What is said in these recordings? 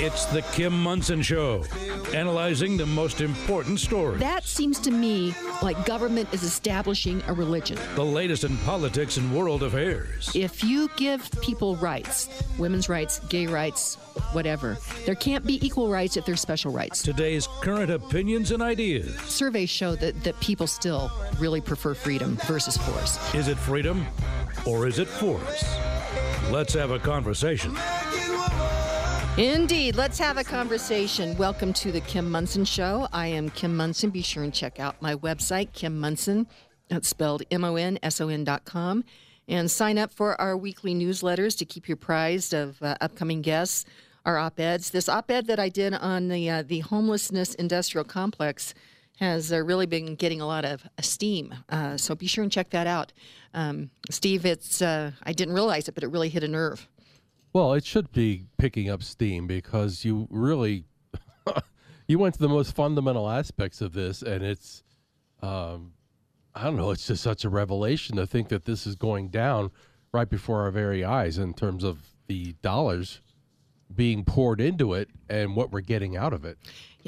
It's the Kim Monson Show, analyzing the most important stories. That seems to me like government is establishing a religion. The latest in politics and world affairs. If you give people rights, women's rights, gay rights, whatever, there can't be equal rights if there's special rights. Today's current opinions and ideas. Surveys show that, that people still really prefer freedom versus force. Is it freedom or is it force? Let's have a conversation. Indeed. Let's have a conversation. Welcome to the Kim Monson Show. I am Kim Monson. Be sure and check out my website, Kim Monson. That's spelled M O N S O N dot com. And sign up for our weekly newsletters to keep you apprised of uh, upcoming guests, our op eds. This op ed that I did on the, uh, the homelessness industrial complex has uh, really been getting a lot of steam. Uh, so be sure and check that out. Um, Steve, it's uh, I didn't realize it, but it really hit a nerve. Well, it should be picking up steam because you really you went to the most fundamental aspects of this, and it's um, I don't know, it's just such a revelation to think that this is going down right before our very eyes in terms of the dollars being poured into it and what we're getting out of it.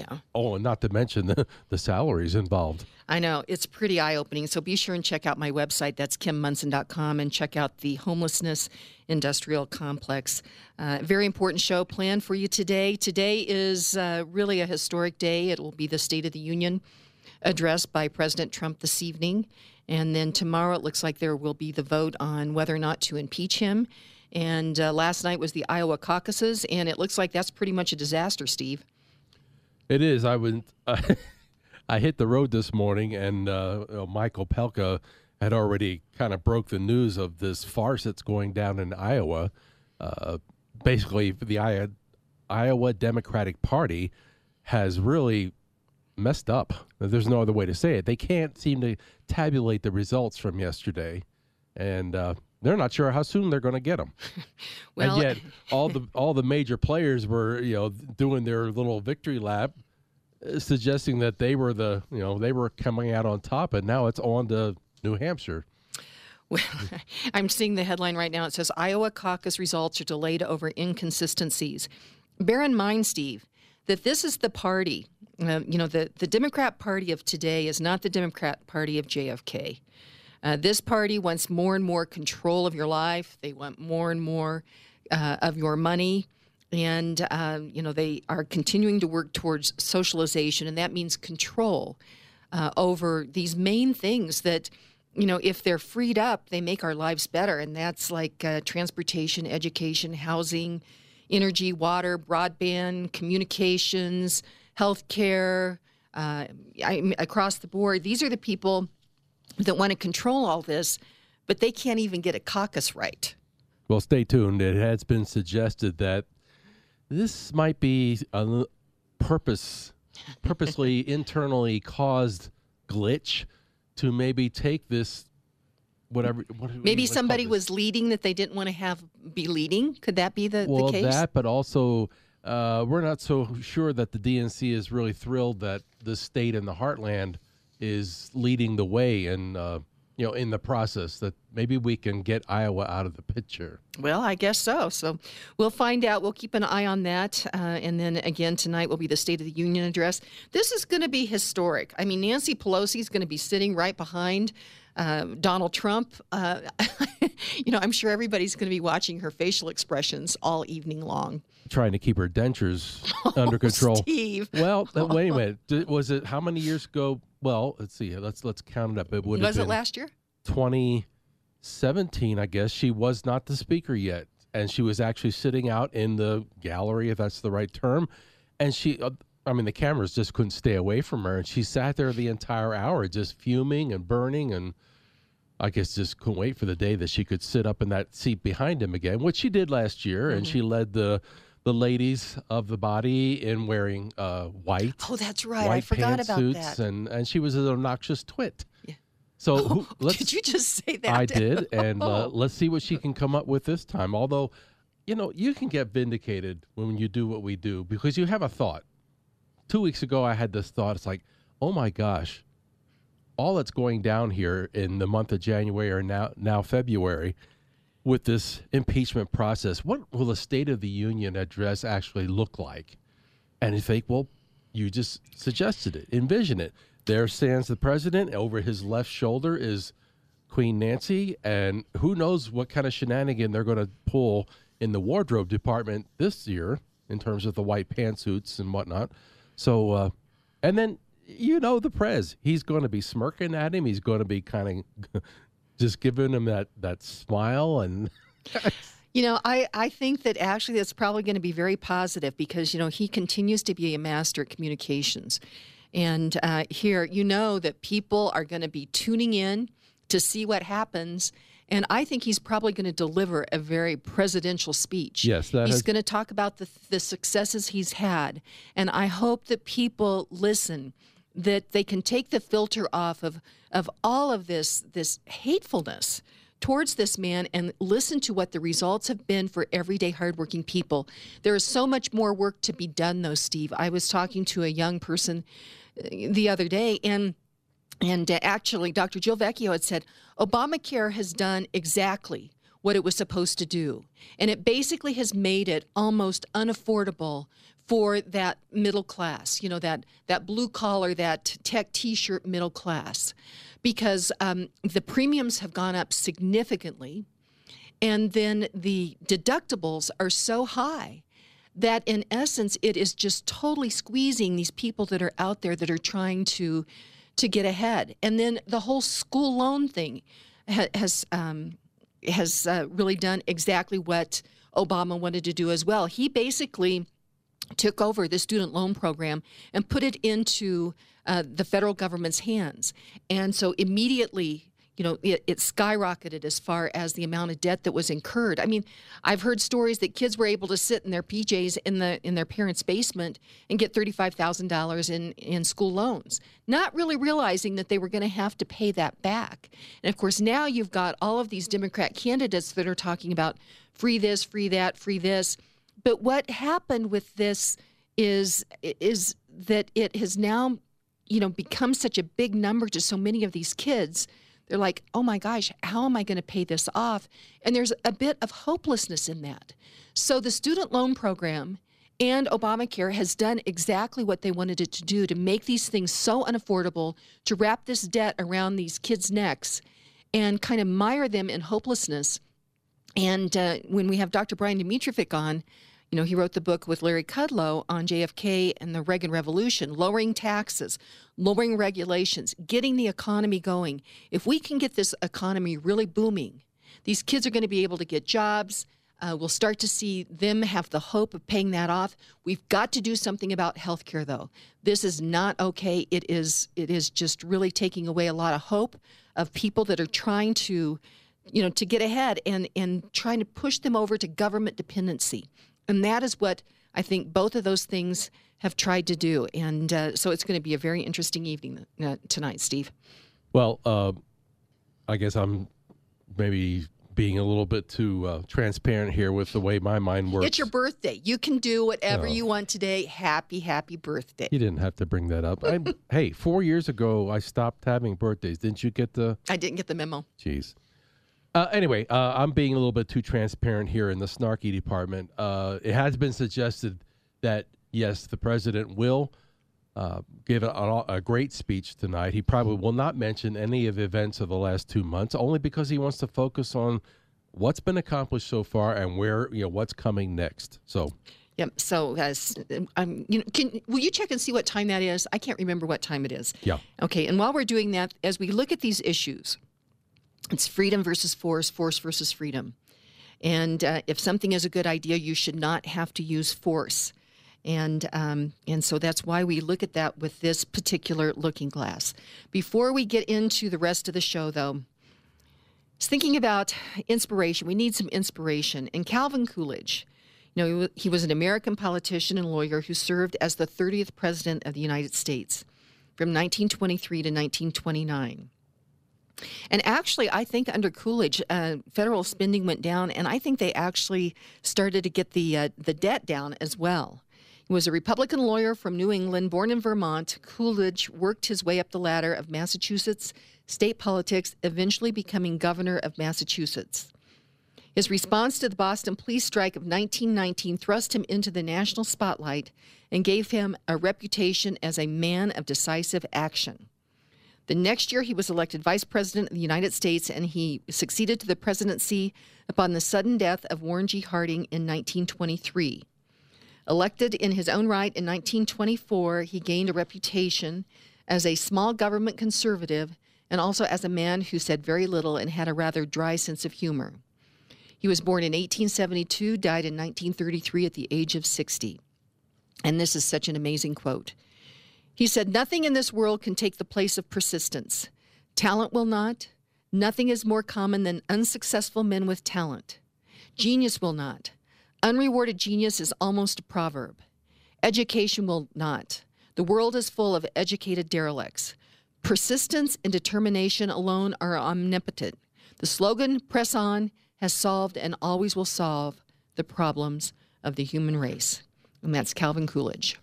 Yeah. Oh, and not to mention the, the salaries involved. I know. It's pretty eye opening. So be sure and check out my website. That's kimmonson.com and check out the homelessness industrial complex. Uh, very important show planned for you today. Today is uh, really a historic day. It will be the State of the Union address by President Trump this evening. And then tomorrow it looks like there will be the vote on whether or not to impeach him. And uh, last night was the Iowa caucuses, and it looks like that's pretty much a disaster, Steve. It is. I would. I hit the road this morning, and uh, Michael Pelka had already kind of broke the news of this farce that's going down in Iowa. Uh, basically, the Iowa, Iowa Democratic Party has really messed up. There's no other way to say it. They can't seem to tabulate the results from yesterday, and uh, they're not sure how soon they're going to get them. well, and yet, all the all the major players were you know doing their little victory lap suggesting that they were the you know they were coming out on top, and now it's on to New Hampshire. Well, I'm seeing the headline right now. It says Iowa caucus results are delayed over inconsistencies. Bear in mind, Steve, that this is the party. Uh, you know, the, the Democrat Party of today is not the Democrat Party of JFK. Uh, this party wants more and more control of your life. They want more and more uh, of your money and um, you know they are continuing to work towards socialization, and that means control uh, over these main things that you know if they're freed up, they make our lives better, and that's like uh, transportation, education, housing, energy, water, broadband, communications, healthcare, uh, across the board. These are the people that want to control all this, but they can't even get a caucus right. Well, stay tuned. It has been suggested that this might be a purpose, purposely internally caused glitch to maybe take this whatever. What, maybe somebody was leading that they didn't want to have be leading. Could that be the, well, the case? that, but also uh, we're not so sure that the DNC is really thrilled that the state in the heartland is leading the way and. Uh, you know, in the process that maybe we can get Iowa out of the picture. Well, I guess so. So we'll find out. We'll keep an eye on that. Uh, and then again, tonight will be the State of the Union address. This is going to be historic. I mean, Nancy Pelosi is going to be sitting right behind uh, Donald Trump. Uh, you know, I'm sure everybody's going to be watching her facial expressions all evening long. Trying to keep her dentures oh, under control. Steve. Well, wait a minute. Was it how many years ago well, let's see. Let's let's count it up. It would was it last year? 2017, I guess. She was not the speaker yet, and she was actually sitting out in the gallery, if that's the right term. And she, uh, I mean, the cameras just couldn't stay away from her, and she sat there the entire hour, just fuming and burning, and I guess just couldn't wait for the day that she could sit up in that seat behind him again, which she did last year, mm-hmm. and she led the the ladies of the body in wearing uh, white. Oh, that's right. I forgot about that. And and she was an obnoxious twit. Yeah. So oh, who, let's, did you just say that? I did, and uh, let's see what she can come up with this time. Although, you know, you can get vindicated when you do what we do because you have a thought. Two weeks ago, I had this thought. It's like, oh my gosh, all that's going down here in the month of January or now now February with this impeachment process, what will the State of the Union address actually look like? And you think, well, you just suggested it, envision it. There stands the president. Over his left shoulder is Queen Nancy, and who knows what kind of shenanigan they're going to pull in the wardrobe department this year in terms of the white pantsuits and whatnot. So, uh, and then you know the prez, he's going to be smirking at him. He's going to be kind of just giving him that that smile and. You know, I, I think that actually that's probably going to be very positive because, you know, he continues to be a master at communications. And uh, here, you know that people are going to be tuning in to see what happens. And I think he's probably going to deliver a very presidential speech. Yes, he's has... going to talk about the, the successes he's had. And I hope that people listen, that they can take the filter off of, of all of this, this hatefulness towards this man and listen to what the results have been for everyday hardworking people. There is so much more work to be done, though, Steve. I was talking to a young person uh, the other day, and and uh, actually, Dr. Jill Vecchio had said Obamacare has done exactly what it was supposed to do. And it basically has made it almost unaffordable for that middle class, you know, that, that blue collar, that tech t shirt middle class, because um, the premiums have gone up significantly. And then the deductibles are so high that in essence it is just totally squeezing these people that are out there that are trying to to get ahead. And then the whole school loan thing ha- has um, has uh, really done exactly what Obama wanted to do as well. He basically took over the student loan program and put it into uh, the federal government's hands. And so immediately you know, it, it, skyrocketed as far as the amount of debt that was incurred. I mean, I've heard stories that kids were able to sit in their PJs in the in their parents' basement and get thirty five thousand dollars in in school loans, not really realizing that they were going to have to pay that back. And of course, now you've got all of these Democrat candidates that are talking about free this, free that, free this. But what happened with this is is that it has now, you know, become such a big number to so many of these kids they're like, oh my gosh, how am I going to pay this off? And there's a bit of hopelessness in that. So the student loan program and Obamacare has done exactly what they wanted it to do to make these things so unaffordable, to wrap this debt around these kids' necks and kind of mire them in hopelessness. And uh, when we have Dr. Brian Domitrovic on, you know, he wrote the book with Larry Kudlow on JFK and the Reagan Revolution, lowering taxes, lowering regulations, getting the economy going. If we can get this economy really booming, these kids are going to be able to get jobs. Uh, we'll start to see them have the hope of paying that off. We've got to do something about healthcare, though. This is not okay. It is. It is just really taking away a lot of hope of people that are trying to, you know, to get ahead and and trying to push them over to government dependency. And that is what I think both of those things have tried to do. And uh, so it's going to be a very interesting evening uh, tonight, Steve. Well, uh, I guess I'm maybe being a little bit too uh, transparent here with the way my mind works. It's your birthday. You can do whatever oh. you want today. Happy, happy birthday. You didn't have to bring that up. Hey, four years ago, I stopped having birthdays. Didn't you get the. I didn't get the memo. Jeez. Uh, anyway, uh, I'm being a little bit too transparent here in the snarky department. Uh, it has been suggested that yes, the president will uh, give a, a, great speech tonight. He probably will not mention any of the events of the last two months, only because he wants to focus on what's been accomplished so far and where you know what's coming next. So. Yep. So, guys, um, you know, can will you check and see what time that is? I can't remember what time it is. Yeah. Okay. And while we're doing that, as we look at these issues, it's freedom versus force, force versus freedom. And uh, if something is a good idea, you should not have to use force. And um, and so that's why we look at that with this particular looking glass. Before we get into the rest of the show, though, thinking about inspiration. We need some inspiration. And Calvin Coolidge, you know, he was an American politician and lawyer who served as the 30th president of the United States from 1923 to 1929. And actually, I think under Coolidge, uh, federal spending went down, and I think they actually started to get the uh, the debt down as well. He was a Republican lawyer from New England, born in Vermont. Coolidge worked his way up the ladder of Massachusetts state politics, eventually becoming governor of Massachusetts. His response to the Boston police strike of 1919 thrust him into the national spotlight and gave him a reputation as a man of decisive action. The next year, he was elected vice president of the United States and he succeeded to the presidency upon the sudden death of Warren G. Harding in 1923. Elected in his own right in 1924, he gained a reputation as a small government conservative and also as a man who said very little and had a rather dry sense of humor. He was born in 1872, died in 1933 at the age of 60. And this is such an amazing quote. He said, Nothing in this world can take the place of persistence. Talent will not. Nothing is more common than unsuccessful men with talent. Genius will not. Unrewarded genius is almost a proverb. Education will not. The world is full of educated derelicts. Persistence and determination alone are omnipotent. The slogan, Press On, has solved and always will solve the problems of the human race. And that's Calvin Coolidge.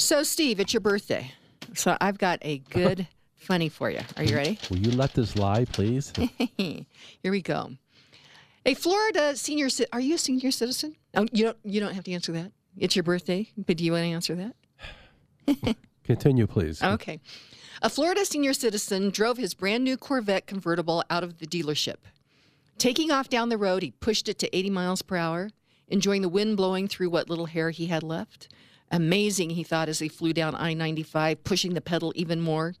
So, Steve, it's your birthday. So, I've got a good funny for you. Are you ready? Will you let this lie, please? Here we go. A Florida senior ci- are you a senior citizen? Oh, you don't you don't have to answer that. It's your birthday, but do you want to answer that? Continue, please. Okay. A Florida senior citizen drove his brand new Corvette convertible out of the dealership. Taking off down the road, he pushed it to 80 miles per hour, enjoying the wind blowing through what little hair he had left. Amazing, he thought as he flew down I 95, pushing the pedal even more.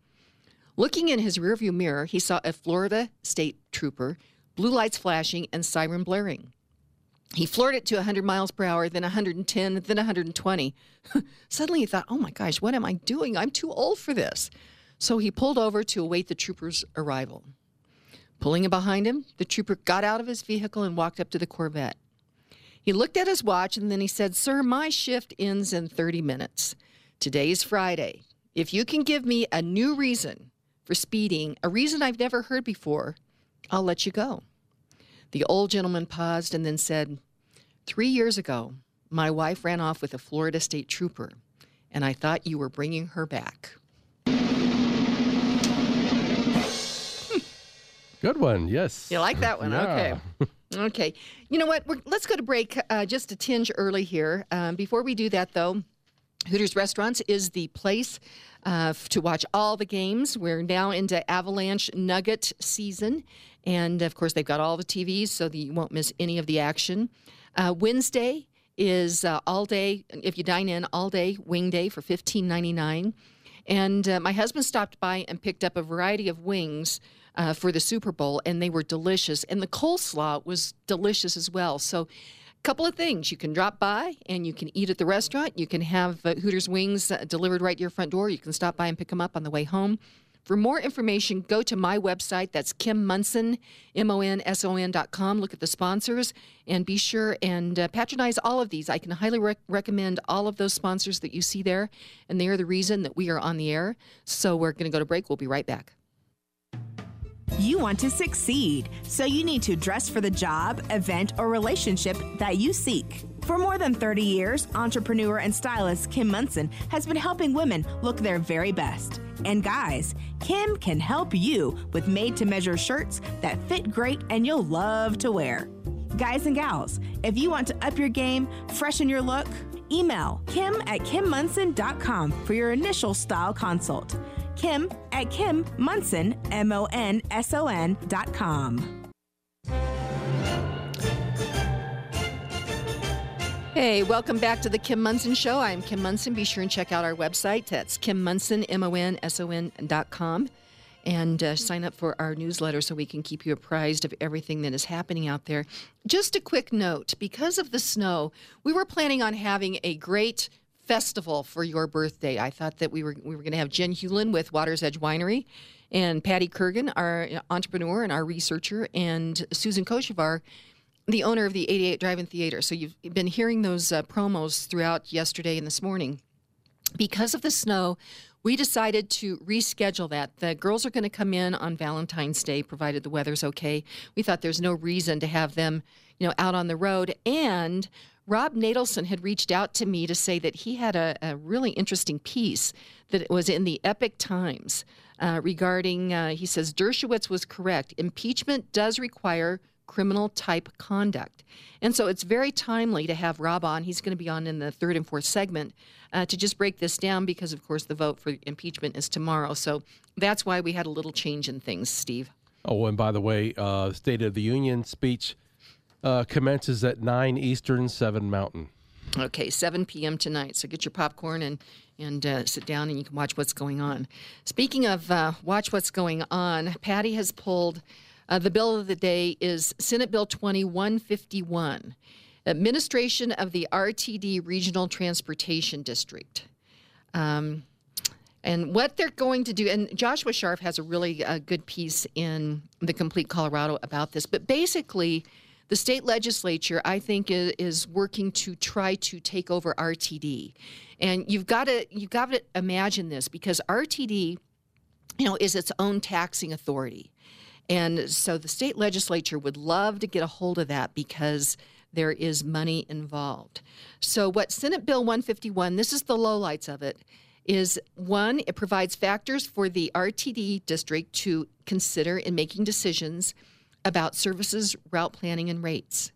Looking in his rearview mirror, he saw a Florida state trooper, blue lights flashing and siren blaring. He floored it to 100 miles per hour, then 110, then 120. Suddenly he thought, oh my gosh, what am I doing? I'm too old for this. So he pulled over to await the trooper's arrival. Pulling behind him, the trooper got out of his vehicle and walked up to the Corvette. He looked at his watch and then he said, Sir, my shift ends in 30 minutes. Today is Friday. If you can give me a new reason for speeding, a reason I've never heard before, I'll let you go. The old gentleman paused and then said, Three years ago, my wife ran off with a Florida state trooper, and I thought you were bringing her back. Good one. Yes. You like that one? Yeah. Okay. Okay. You know what? We're, let's go to break uh, just a tinge early here. Um, before we do that, though, Hooters Restaurants is the place uh, to watch all the games. We're now into Avalanche Nugget season. And of course, they've got all the TVs, so that you won't miss any of the action. Uh, Wednesday is uh, all day, if you dine in, all day wing day for fifteen ninety nine. And uh, my husband stopped by and picked up a variety of wings uh, for the Super Bowl, and they were delicious. And the coleslaw was delicious as well. So, a couple of things. You can drop by and you can eat at the restaurant. You can have uh, Hooters wings uh, delivered right to your front door. You can stop by and pick them up on the way home. For more information, go to my website. That's Kim Monson, M O N S O N dot com. Look at the sponsors and be sure and uh, patronize all of these. I can highly rec- recommend all of those sponsors that you see there, and they are the reason that we are on the air. So we're going to go to break. We'll be right back. You want to succeed, so you need to dress for the job, event, or relationship that you seek. For more than 30 years, entrepreneur and stylist Kim Monson has been helping women look their very best. And guys, Kim can help you with made to measure shirts that fit great and you'll love to wear. Guys and gals, if you want to up your game, freshen your look, email kim at kimmonson.com for your initial style consult. Kim at Kim Monson, M O N S O N dot com. Hey, welcome back to the Kim Monson Show. I'm Kim Monson. Be sure and check out our website. That's Kim Monson, M O N S O N dot com. And uh, sign up for our newsletter so we can keep you apprised of everything that is happening out there. Just a quick note because of the snow, we were planning on having a great festival for your birthday. I thought that we were we were going to have Jen Hewlin with Water's Edge Winery, and Patty Kurgan, our entrepreneur and our researcher, and Susan Koshevar, the owner of the 88 Drive-In Theater. So you've been hearing those uh, promos throughout yesterday and this morning. Because of the snow, we decided to reschedule that. The girls are going to come in on Valentine's Day, provided the weather's okay. We thought there's no reason to have them, you know, out on the road. And Rob Natelson had reached out to me to say that he had a, a really interesting piece that was in the Epoch Times uh, regarding, uh, he says, Dershowitz was correct. Impeachment does require criminal type conduct. And so it's very timely to have Rob on. He's going to be on in the third and fourth segment uh, to just break this down because, of course, the vote for impeachment is tomorrow. So that's why we had a little change in things, Steve. Oh, and by the way, uh, State of the Union speech uh, commences at 9 Eastern, 7 Mountain. Okay, 7 p.m. tonight. So get your popcorn and and uh, sit down and you can watch what's going on. Speaking of uh, watch what's going on, Patty has pulled uh, the bill of the day is Senate Bill 2151, Administration of the RTD Regional Transportation District. Um, and what they're going to do, and Joshua Sharf has a really uh, good piece in the Complete Colorado about this, but basically, the state legislature, I think, is, is working to try to take over RTD. And you've got to you've got to imagine this because RTD, you know, is its own taxing authority. And so the state legislature would love to get a hold of that because there is money involved. So what Senate Bill 151, this is the lowlights of it, is one, it provides factors for the RTD district to consider in making decisions about services, route planning, and rates.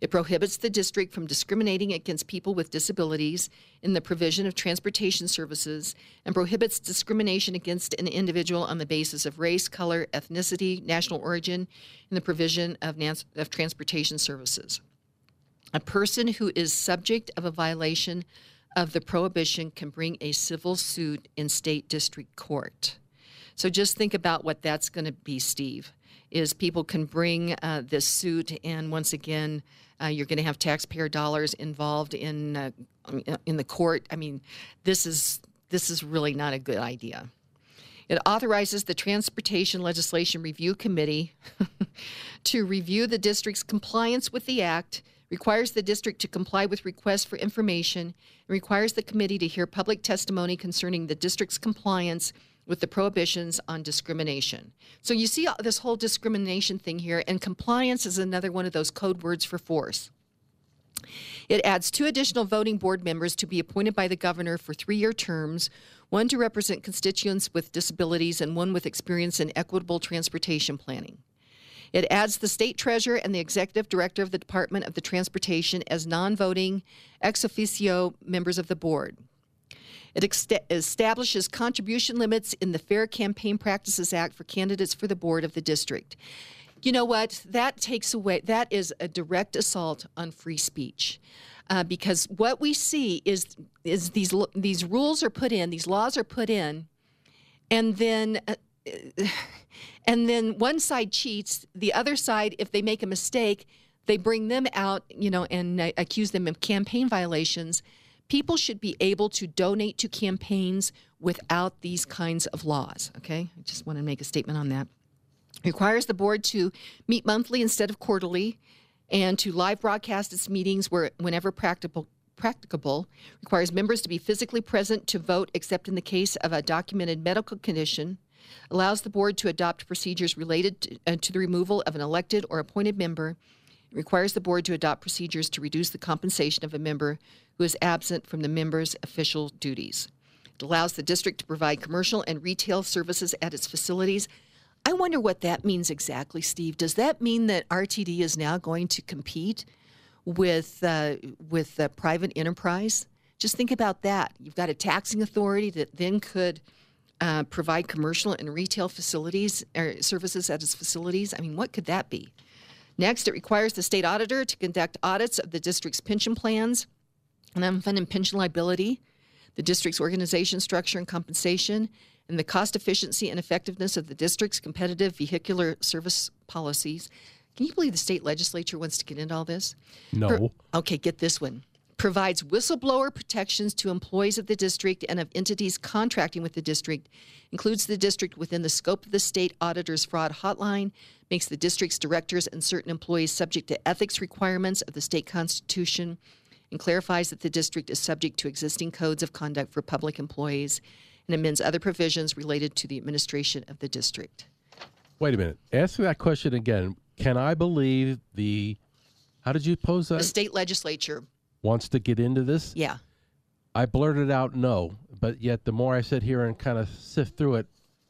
It prohibits the district from discriminating against people with disabilities in the provision of transportation services and prohibits discrimination against an individual on the basis of race, color, ethnicity, national origin in the provision of, of transportation services. A person who is subject of a violation of the prohibition can bring a civil suit in state district court. So just think about what that's going to be, Steve. Is people can bring uh, this suit, and once again, uh, you're going to have taxpayer dollars involved in uh, in the court. I mean, this is this is really not a good idea. It authorizes the Transportation Legislation Review Committee to review the district's compliance with the act, requires the district to comply with requests for information, and requires the committee to hear public testimony concerning the district's compliance with the prohibitions on discrimination. So you see uh, this whole discrimination thing here, and compliance is another one of those code words for force. It adds two additional voting board members to be appointed by the governor for three year terms one to represent constituents with disabilities and one with experience in equitable transportation planning. It adds the state treasurer and the executive director of the Department of the Transportation as non voting ex officio members of the board. It establishes contribution limits in the Fair Campaign Practices Act for candidates for the board of the district. You know what? That takes away, that is a direct assault on free speech. Uh, because what we see is is these these rules are put in, these laws are put in, and then uh, and then one side cheats, the other side, if they make a mistake, they bring them out, you know, and uh, accuse them of campaign violations people should be able to donate to campaigns without these kinds of laws. Okay, I just want to make a statement on that. requires the board to meet monthly instead of quarterly, and to live broadcast its meetings where whenever practicable. Practicable requires members to be physically present to vote, except in the case of a documented medical condition. Allows the board to adopt procedures related to, uh, to the removal of an elected or appointed member requires the board to adopt procedures to reduce the compensation of a member who is absent from the member's official duties. It allows the district to provide commercial and retail services at its facilities. I wonder what that means exactly, Steve. Does that mean that RTD is now going to compete with uh, with private enterprise? Just think about that. You've got a taxing authority that then could uh, provide commercial and retail facilities or services at its facilities. I mean, what could that be? Next, it requires the state auditor to conduct audits of the district's pension plans and unfunded pension liability, the district's organization structure and compensation, and the cost efficiency and effectiveness of the district's competitive vehicular service policies. Can you believe the state legislature wants to get into all this? No. Okay, get this one provides whistleblower protections to employees of the district and of entities contracting with the district, includes the district within the scope of the state auditor's fraud hotline, makes the district's directors and certain employees subject to ethics requirements of the state constitution, and clarifies that the district is subject to existing codes of conduct for public employees, and amends other provisions related to the administration of the district. Wait a minute. Ask me that question again. Can I believe the. How did you pose that? The state legislature wants to get into this? Yeah. I blurted out no, but yet the more I sit here and kind of sift through it,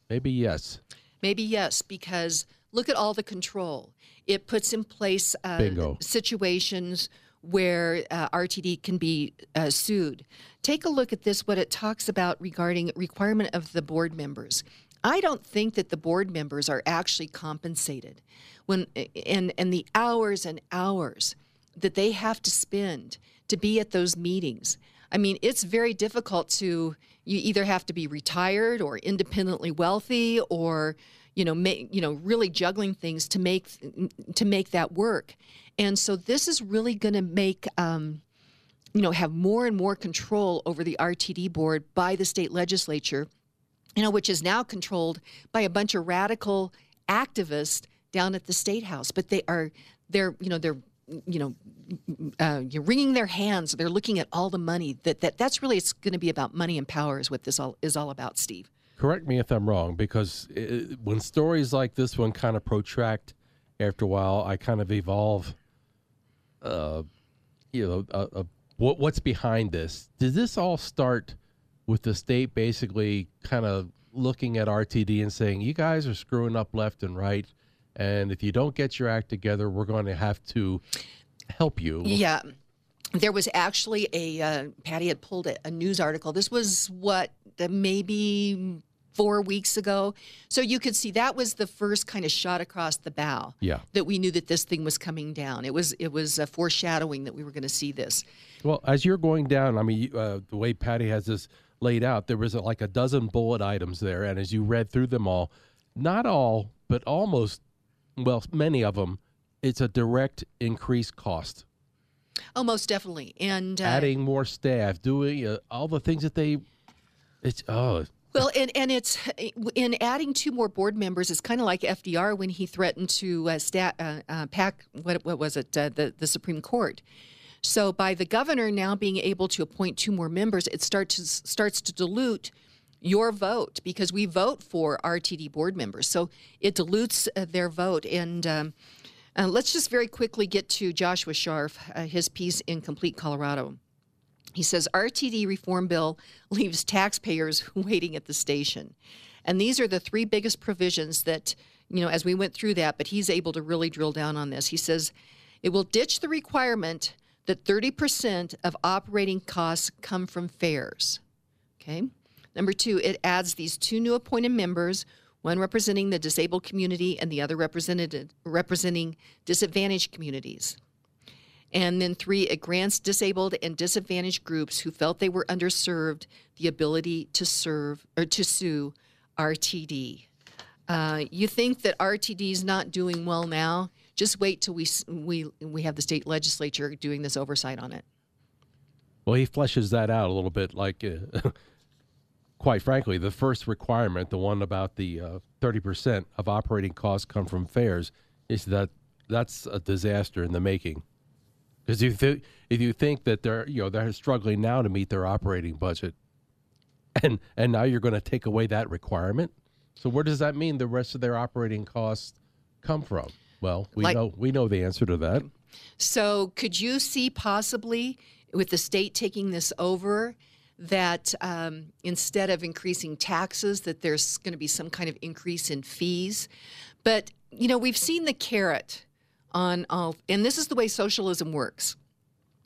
Maybe yes. Maybe yes, because look at all the control. It puts in place uh, situations where uh, RTD can be uh, sued. Take a look at this, what it talks about regarding requirement of the board members. I don't think that the board members are actually compensated when and and the hours and hours that they have to spend to be at those meetings. I mean, it's very difficult to you either have to be retired or independently wealthy or you know make, you know really juggling things to make to make that work. And so this is really going to make um, you know have more and more control over the RTD board by the state legislature, you know, which is now controlled by a bunch of radical activists down at the state house. But they are they're you know they're you know uh, you're wringing their hands. They're looking at all the money that that that's really it's going to be about money and power is what this all is all about, Steve. Correct me if I'm wrong, because it, when stories like this one kind of protract, after a while, I kind of evolve. Uh, you know, uh, uh, what what's behind this? Did this all start with the state basically kind of looking at RTD and saying, "You guys are screwing up left and right, and if you don't get your act together, we're going to have to help you." Yeah. There was actually a uh, Patty had pulled a, a news article. This was what maybe four weeks ago. So you could see that was the first kind of shot across the bow. Yeah. That we knew that this thing was coming down. It was it was a foreshadowing that we were going to see this. Well, as you're going down, I mean, uh, the way Patty has this laid out, there was like a dozen bullet items there, and as you read through them all, not all, but almost, well, many of them, it's a direct increased cost. Oh, most definitely. And uh, Adding more staff, doing uh, all the things that they, it's oh, Well, and, and it's in adding two more board members. is kind of like FDR when he threatened to uh, stat, uh, uh, pack what, what was it uh, the the Supreme Court. So by the governor now being able to appoint two more members, it starts to, starts to dilute your vote because we vote for RTD board members. So it dilutes uh, their vote. And um, uh, let's just very quickly get to Joshua Sharf, his piece in Complete Colorado. He says RTD reform bill leaves taxpayers waiting at the station. And these are the three biggest provisions that, you know, as we went through that, but he's able to really drill down on this. He says it will ditch the requirement that 30% of operating costs come from fares. Okay. Number two, it adds these two new appointed members, one representing the disabled community and the other represented, representing disadvantaged communities. And then three, it grants disabled and disadvantaged groups who felt they were underserved the ability to serve or to sue RTD. Uh, you think that RTD is not doing well now? Just wait till we we we have the state legislature doing this oversight on it. well, he fleshes that out a little bit. Like, uh, quite frankly, the first requirement, the one about the uh, thirty percent of operating costs come from fares, is that that's a disaster in the making. Because if you if you think that they're you know they're struggling now to meet their operating budget, and and now you're going to take away that requirement, so where does that mean the rest of their operating costs come from? Well, we Like- know we know the answer to that. So, could you see possibly with the state taking this over that um, instead of increasing taxes, that there's going to be some kind of increase in fees? But you know, we've seen the carrot on all, and this is the way socialism works.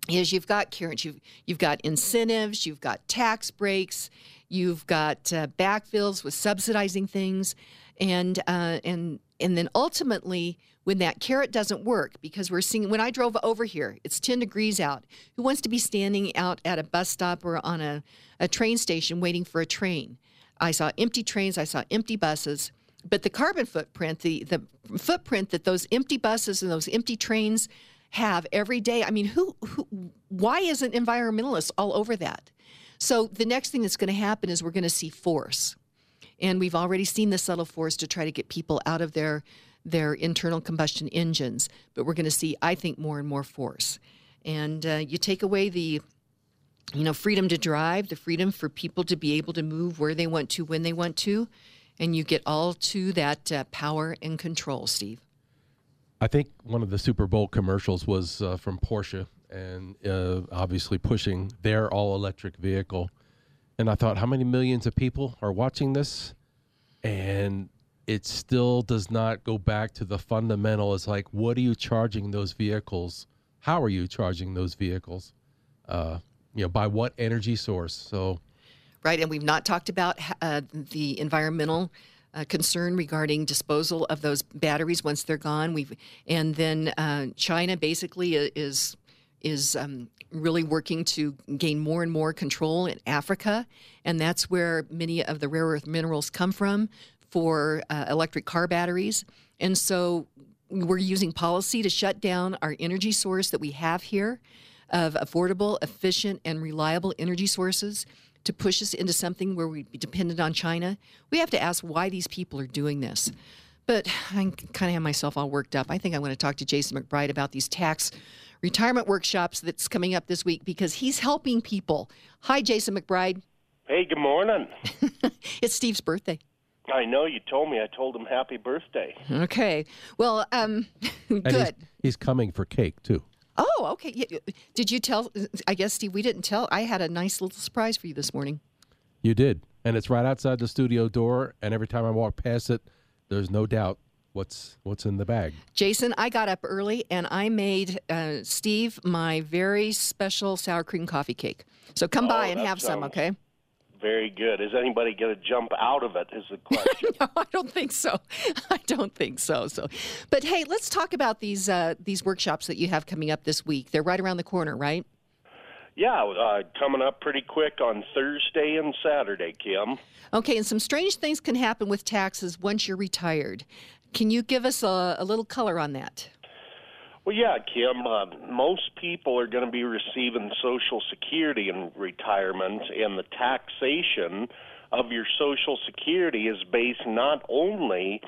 Is you've got carrots, you've you've got incentives, you've got tax breaks, you've got uh, backfills with subsidizing things, and uh, and and then ultimately when that carrot doesn't work because we're seeing when I drove over here it's 10 degrees out who wants to be standing out at a bus stop or on a, a train station waiting for a train I saw empty trains I saw empty buses but the carbon footprint the the footprint that those empty buses and those empty trains have every day I mean who, who why isn't environmentalists all over that? So the next thing that's going to happen is we're going to see force. And we've already seen the subtle force to try to get people out of their their internal combustion engines. But we're going to see i think more and more force. And uh, you take away the you know freedom to drive the freedom for people to be able to move where they want to when they want to and you get all to that uh, power and control steve I think one of the Super Bowl commercials was uh, from Porsche and uh, obviously pushing their all electric vehicle. And I thought, how many millions of people are watching this? and it still does not go back to the fundamental. It's like, what are you charging those vehicles? How are you charging those vehicles? Uh, you know, by what energy source? So, right, and we've not talked about uh, the environmental. Uh, concern regarding disposal of those batteries once they're gone. We've and then uh, China basically is is um, really working to gain more and more control in Africa, and that's where many of the rare earth minerals come from for uh, electric car batteries. And so we're using policy to shut down our energy source that we have here of affordable, efficient, and reliable energy sources to push us into something where we'd be dependent on China. We have to ask why these people are doing this. But I kind of have myself all worked up. I think I want to talk to Jason McBride about these tax retirement workshops that's coming up this week because he's helping people. Hi, Jason McBride. Hey, good morning. it's Steve's birthday. I know you told me. I told him happy birthday. Okay. Well, um, good. He's, he's, coming for cake too. Oh, okay. Did you tell? I guess Steve, we didn't tell. I had a nice little surprise for you this morning. You did, and it's right outside the studio door. And every time I walk past it, there's no doubt what's what's in the bag. Jason, I got up early and I made uh, Steve my very special sour cream coffee cake. So come oh, by and have some, okay? Very good. Is anybody going to jump out of it? Is the question? no, I don't think so. I don't think so. So, but hey, let's talk about these uh, these workshops that you have coming up this week. They're right around the corner, right? Yeah, uh, coming up pretty quick on Thursday and Saturday, Kim. Okay, and some strange things can happen with taxes once you're retired. Can you give us a, a little color on that? Well, yeah, Kim. Uh, most people are going to be receiving Social Security in retirement, and the taxation of your Social Security is based not only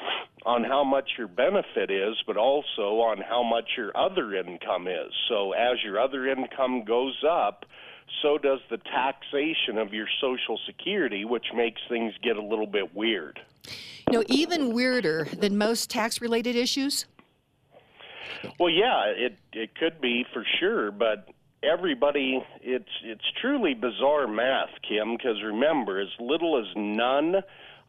on how much your benefit is, but also on how much your other income is. So, as your other income goes up, so does the taxation of your Social Security, which makes things get a little bit weird. You know, even weirder than most tax related issues well, yeah, it it could be for sure, but everybody it's it's truly bizarre math, Kim, because remember, as little as none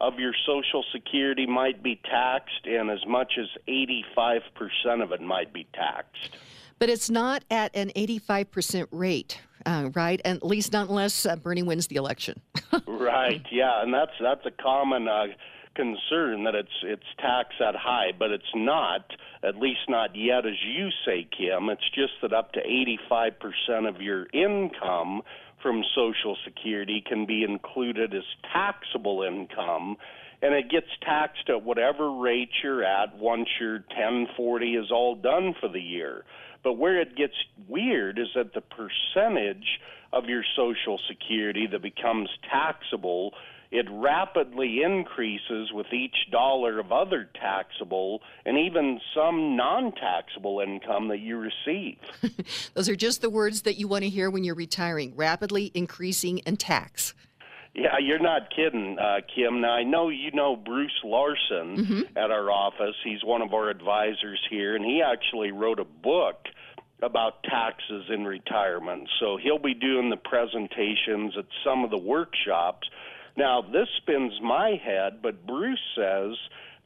of your social security might be taxed and as much as 85% of it might be taxed. But it's not at an 85% rate. Uh, right, and at least not unless uh, Bernie wins the election. right. Yeah, and that's that's a common uh, concern that it's it's taxed that high, but it's not, at least not yet, as you say, Kim. It's just that up to 85% of your income from Social Security can be included as taxable income, and it gets taxed at whatever rate you're at once your 1040 is all done for the year. But where it gets weird is that the percentage of your Social Security that becomes taxable it rapidly increases with each dollar of other taxable and even some non taxable income that you receive. Those are just the words that you want to hear when you're retiring rapidly increasing and tax. Yeah, you're not kidding, uh, Kim. Now, I know you know Bruce Larson mm-hmm. at our office. He's one of our advisors here, and he actually wrote a book about taxes in retirement. So he'll be doing the presentations at some of the workshops now, this spins my head, but Bruce says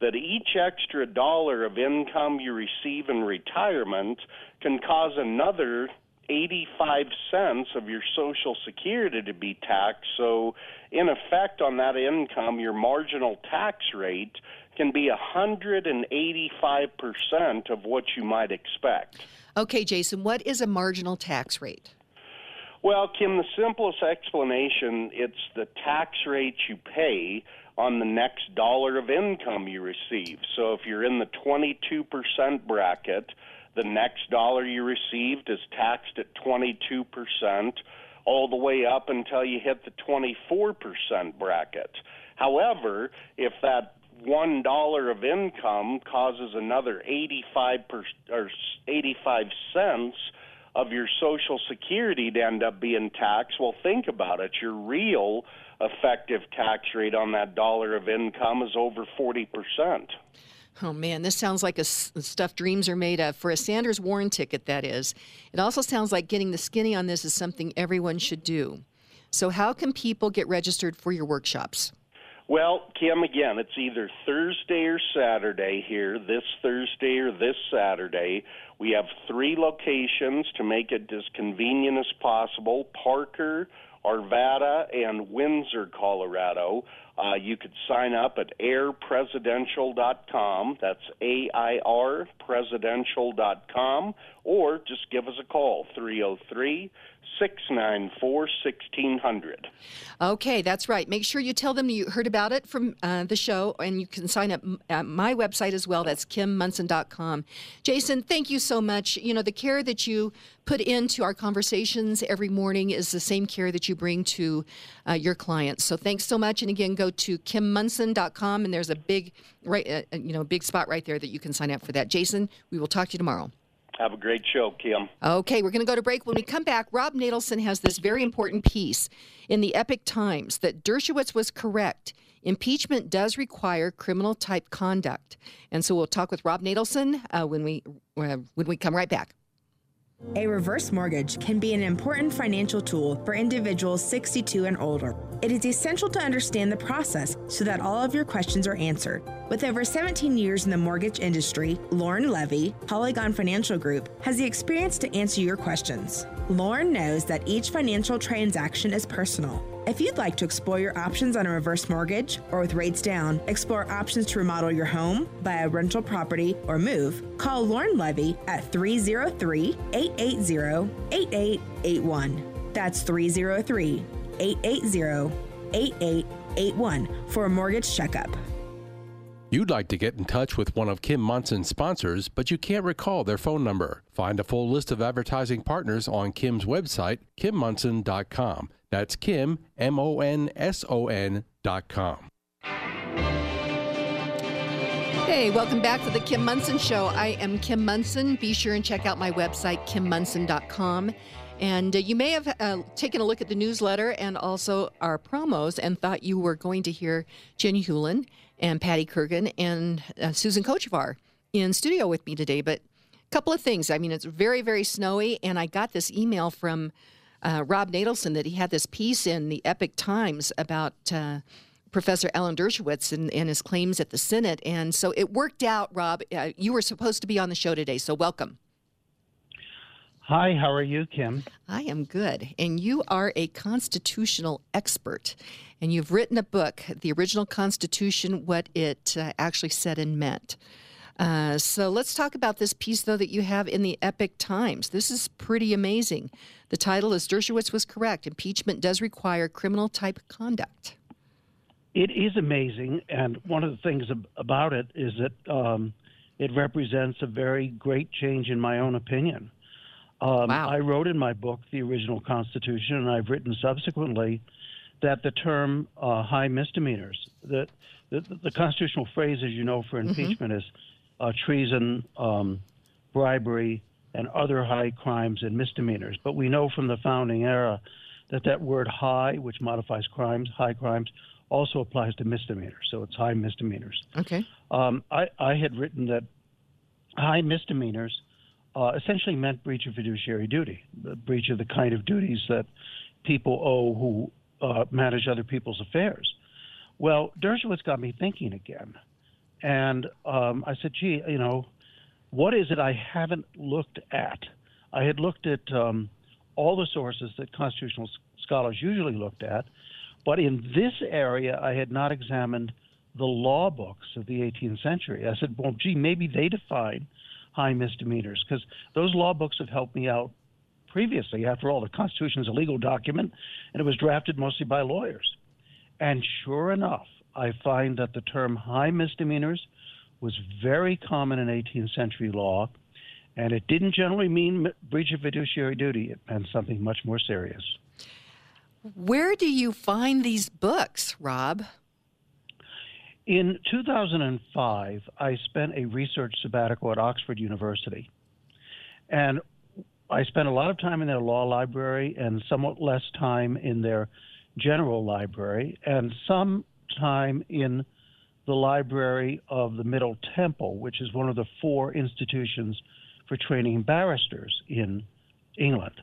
that each extra dollar of income you receive in retirement can cause another 85 cents of your Social Security to be taxed. So, in effect, on that income, your marginal tax rate can be 185% of what you might expect. Okay, Jason, what is a marginal tax rate? Well, Kim, the simplest explanation it's the tax rate you pay on the next dollar of income you receive. So if you're in the 22% bracket, the next dollar you received is taxed at 22%, all the way up until you hit the 24% bracket. However, if that one dollar of income causes another 85 per, or 85 cents of your Social Security to end up being taxed, well, think about it. Your real effective tax rate on that dollar of income is over 40%. Oh man, this sounds like a stuff dreams are made of. For a Sanders Warren ticket, that is. It also sounds like getting the skinny on this is something everyone should do. So, how can people get registered for your workshops? Well, Kim, again, it's either Thursday or Saturday here, this Thursday or this Saturday. We have three locations to make it as convenient as possible Parker, Arvada, and Windsor, Colorado. Uh, you could sign up at airpresidential.com. That's A I R presidential.com. Or just give us a call, 303 694 1600. Okay, that's right. Make sure you tell them you heard about it from uh, the show, and you can sign up at my website as well. That's kimmonson.com. Jason, thank you so much. You know, the care that you put into our conversations every morning is the same care that you bring to uh, your clients. So thanks so much. And again, go to kimmonson.com, and there's a big, right, uh, you know, big spot right there that you can sign up for that. Jason, we will talk to you tomorrow. Have a great show, Kim. Okay, we're going to go to break. When we come back, Rob Natelson has this very important piece in the Epoch Times that Dershowitz was correct. Impeachment does require criminal type conduct, and so we'll talk with Rob Natelson uh, when we uh, when we come right back. A reverse mortgage can be an important financial tool for individuals 62 and older. It is essential to understand the process so that all of your questions are answered. With over 17 years in the mortgage industry, Lauren Levy, Polygon Financial Group, has the experience to answer your questions. Lauren knows that each financial transaction is personal. If you'd like to explore your options on a reverse mortgage or with rates down, explore options to remodel your home, buy a rental property, or move, call Lauren Levy at 303 880 8881. That's 303 880 8881 for a mortgage checkup. You'd like to get in touch with one of Kim Monson's sponsors, but you can't recall their phone number. Find a full list of advertising partners on Kim's website, kimmonson.com. That's Kim, M O N S O N dot com. Hey, welcome back to the Kim Monson Show. I am Kim Monson. Be sure and check out my website, kimmonson.com. And uh, you may have uh, taken a look at the newsletter and also our promos and thought you were going to hear Jenny Hewlin and Patty Kurgan and uh, Susan Kochevar in studio with me today. But a couple of things. I mean, it's very, very snowy, and I got this email from uh, Rob Natelson that he had this piece in the Epoch Times about uh, Professor Alan Dershowitz and, and, his claims at the Senate. And so it worked out, Rob. Uh, you were supposed to be on the show today, so welcome. Hi, how are you, Kim? I am good. And you are a constitutional expert. And you've written a book, The Original Constitution What It uh, Actually Said and Meant. Uh, so let's talk about this piece, though, that you have in the Epoch Times. This is pretty amazing. The title is Dershowitz was correct. Impeachment does require criminal type conduct. It is amazing. And one of the things about it is that um, it represents a very great change in my own opinion. Um, wow. I wrote in my book, The Original Constitution, and I've written subsequently that the term uh, high misdemeanors, that the, the, constitutional phrase, as you know, for mm-hmm. impeachment mm-hmm. is uh, treason, um, bribery, and other high crimes and misdemeanors. But we know from the founding era that that word high, which modifies crimes, high crimes, also applies to misdemeanors. So it's high misdemeanors. Okay. Um, I, I had written that high misdemeanors uh, essentially meant breach of fiduciary duty, the breach of the kind of duties that people owe who uh, manage other people's affairs. Well, Dershowitz got me thinking again. And um, I said, gee, you know, what is it I haven't looked at? I had looked at um, all the sources that constitutional scholars usually looked at, but in this area, I had not examined the law books of the 18th century. I said, well, gee, maybe they define high misdemeanors because those law books have helped me out previously. After all, the Constitution is a legal document and it was drafted mostly by lawyers. And sure enough, I find that the term high misdemeanors was very common in 18th century law, and it didn't generally mean breach of fiduciary duty, it meant something much more serious. Where do you find these books, Rob? In 2005, I spent a research sabbatical at Oxford University. And I spent a lot of time in their law library and somewhat less time in their general library, and some time in the library of the Middle Temple, which is one of the four institutions for training barristers in England.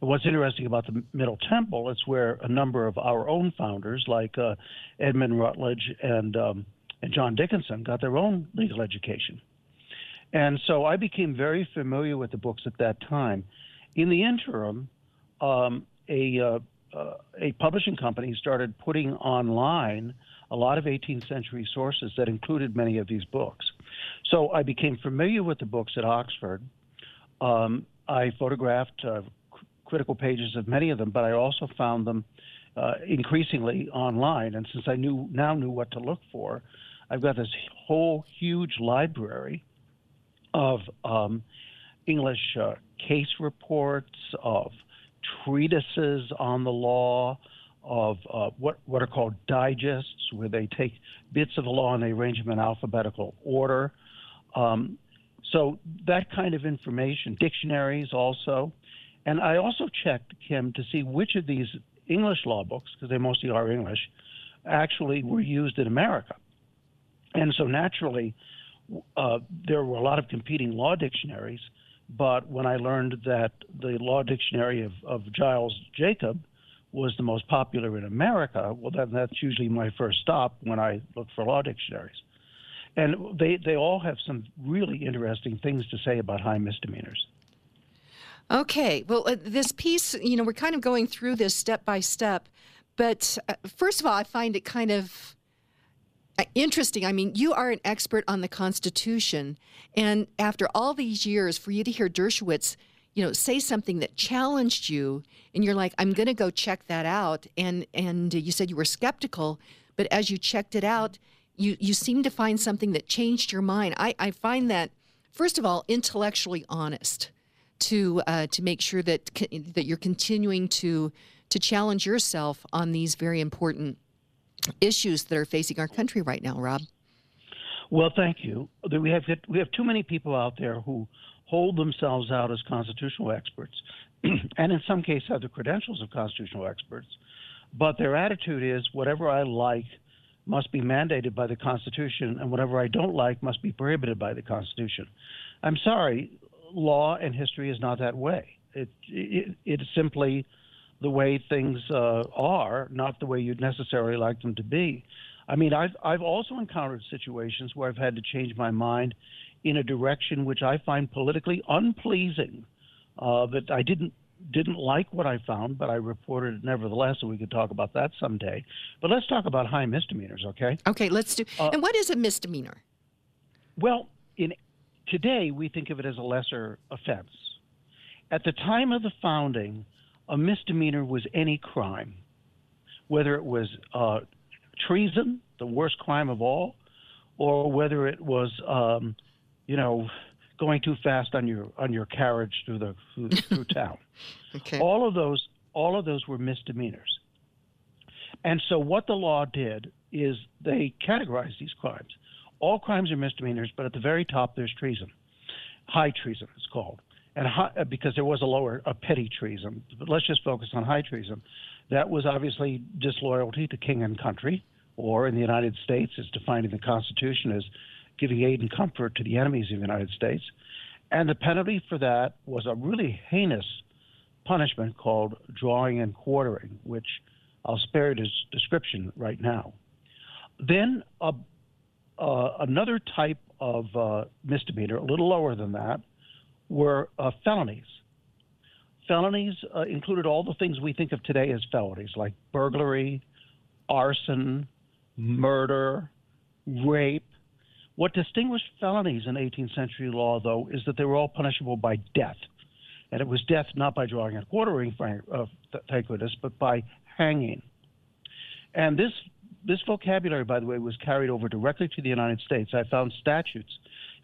And what's interesting about the Middle Temple, is where a number of our own founders, like uh, Edmund Rutledge and um, and John Dickinson, got their own legal education. And so I became very familiar with the books at that time. In the interim, um, a uh, uh, a publishing company started putting online a lot of 18th century sources that included many of these books. So I became familiar with the books at Oxford. Um, I photographed uh, critical pages of many of them, but I also found them uh, increasingly online. And since I knew now knew what to look for, I've got this whole huge library of um, English uh, case reports, of treatises on the law, of uh, what what are called digests, where they take bits of the law and they arrange them in alphabetical order. Um, so that kind of information, dictionaries also, and I also checked Kim to see which of these English law books, because they mostly are English, actually were used in America. And so naturally, uh, there were a lot of competing law dictionaries. But when I learned that the law dictionary of, of Giles Jacob was the most popular in America, well, then that's usually my first stop when I look for law dictionaries. And they, they all have some really interesting things to say about high misdemeanors. Okay. Well, uh, this piece, you know, we're kind of going through this step by step. But uh, first of all, I find it kind of uh, interesting. I mean, you are an expert on the Constitution. And after all these years, for you to hear Dershowitz you know say something that challenged you and you're like i'm going to go check that out and and you said you were skeptical but as you checked it out you you seem to find something that changed your mind. I i find that first of all intellectually honest to uh, to make sure that that you're continuing to to challenge yourself on these very important issues that are facing our country right now rob. Well thank you. We have we have too many people out there who hold themselves out as constitutional experts, and in some cases have the credentials of constitutional experts, but their attitude is whatever I like must be mandated by the Constitution, and whatever I don't like must be prohibited by the Constitution. I'm sorry, law and history is not that way. It, it it's simply the way things uh, are, not the way you'd necessarily like them to be. I mean, I've I've also encountered situations where I've had to change my mind in a direction which I find politically unpleasing. Uh, that I didn't didn't like what I found, but I reported it nevertheless, and we could talk about that someday. But let's talk about high misdemeanors, okay? Okay, let's do. Uh, and what is a misdemeanor? Well, in today we think of it as a lesser offense. At the time of the founding, a misdemeanor was any crime, whether it was uh, treason, the worst crime of all, or whether it was um, you know, going too fast on your on your carriage through the through, through town. Okay. All of those all of those were misdemeanors. And so what the law did is they categorized these crimes. All crimes are misdemeanors, but at the very top there's treason. High treason it's called. And high, uh, because there was a lower a petty treason, but let's just focus on high treason. That was obviously disloyalty to king and country, or in the United States, it's defined in the Constitution as giving aid and comfort to the enemies of the United States. And the penalty for that was a really heinous punishment called drawing and quartering, which I'll spare this description right now. Then uh, uh, another type of uh, misdemeanor, a little lower than that, were uh, felonies. Felonies uh, included all the things we think of today as felonies, like burglary, arson, murder, rape, what distinguished felonies in 18th century law, though, is that they were all punishable by death. And it was death not by drawing and quartering, uh, thank goodness, but by hanging. And this, this vocabulary, by the way, was carried over directly to the United States. I found statutes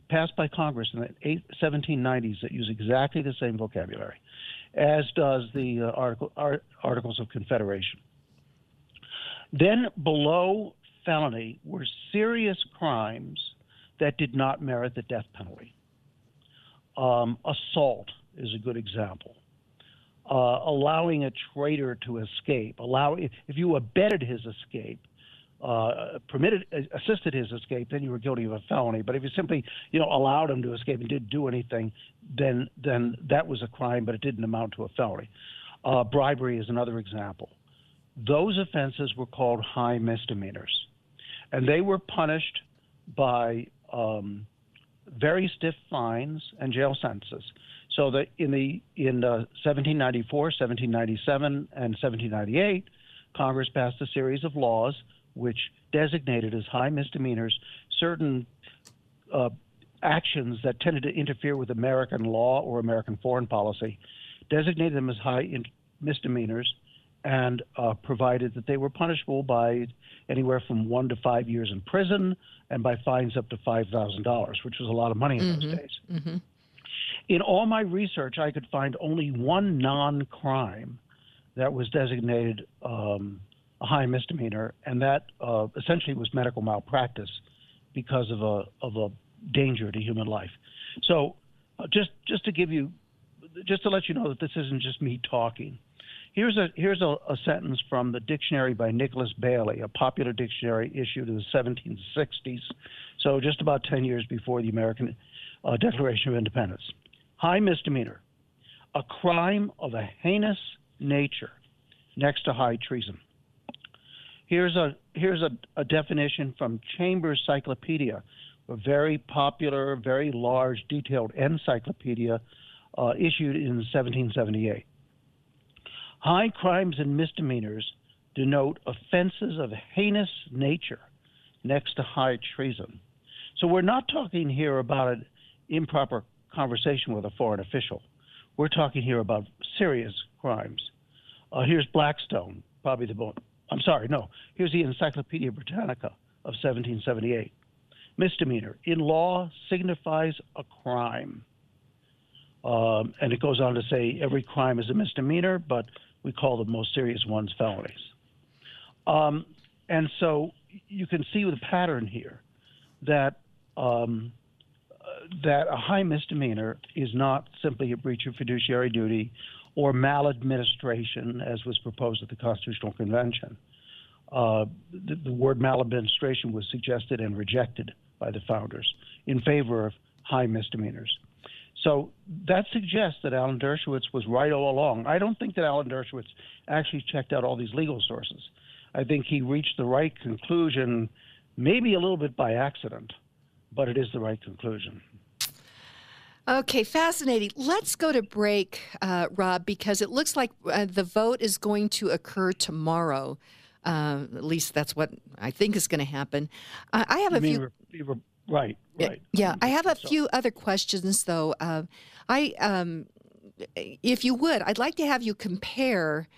passed by Congress in the 1790s that use exactly the same vocabulary, as does the uh, article, Articles of Confederation. Then below felony were serious crimes that did not merit the death penalty. Um, assault is a good example. Uh, allowing a traitor to escape, allow if, you abetted his escape, uh, permitted, assisted his escape, then you were guilty of a felony. But if you simply, you know, allowed him to escape and didn't do anything, then then that was a crime, but it didn't amount to a felony. Uh, bribery is another example. Those offenses were called high misdemeanors, and they were punished by um, very stiff fines and jail sentences. So that in the in uh, 1794, 1797, and 1798, Congress passed a series of laws which designated as high misdemeanors certain uh, actions that tended to interfere with American law or American foreign policy, designated them as high in- misdemeanors, and uh, provided that they were punishable by anywhere from one to five years in prison and by fines up to $5,000, which was a lot of money in mm-hmm. those days. Mm-hmm. In all my research, I could find only one non crime that was designated um, a high misdemeanor, and that uh, essentially was medical malpractice because of a, of a danger to human life. So, uh, just, just to give you, just to let you know that this isn't just me talking. Here's a here's a, a, sentence from the dictionary by Nicholas Bailey, a popular dictionary issued in the 1760s, so just about 10 years before the American uh, Declaration of Independence. High misdemeanor, a crime of a heinous nature, next to high treason. Here's a here's a, a definition from Chambers Cyclopedia, a very popular, very large, detailed encyclopedia uh, issued in 1778. High crimes and misdemeanors denote offenses of heinous nature next to high treason. So we're not talking here about an improper conversation with a foreign official. We're talking here about serious crimes. Uh, here's Blackstone, probably the most. I'm sorry, no. Here's the Encyclopedia Britannica of 1778. Misdemeanor in law signifies a crime. Um, and it goes on to say every crime is a misdemeanor, but we call the most serious ones felonies. Um, and so you can see the pattern here that um, that a high misdemeanor is not simply a breach of fiduciary duty or maladministration, as was proposed at the Constitutional Convention. Uh, the, the, word maladministration was suggested and rejected by the founders in favor of high misdemeanors. So that suggests that Alan Dershowitz was right all along. I don't think that Alan Dershowitz actually checked out all these legal sources. I think he reached the right conclusion, maybe a little bit by accident, but it is the right conclusion. Okay, fascinating. Let's go to break, uh, Rob, because it looks like uh, the vote is going to occur tomorrow. Uh, at least that's what I think is going to happen. I have you a few. Re- right, right. Yeah, I have a few other questions, though. Uh, I, um, if you would, I'd like to have you compare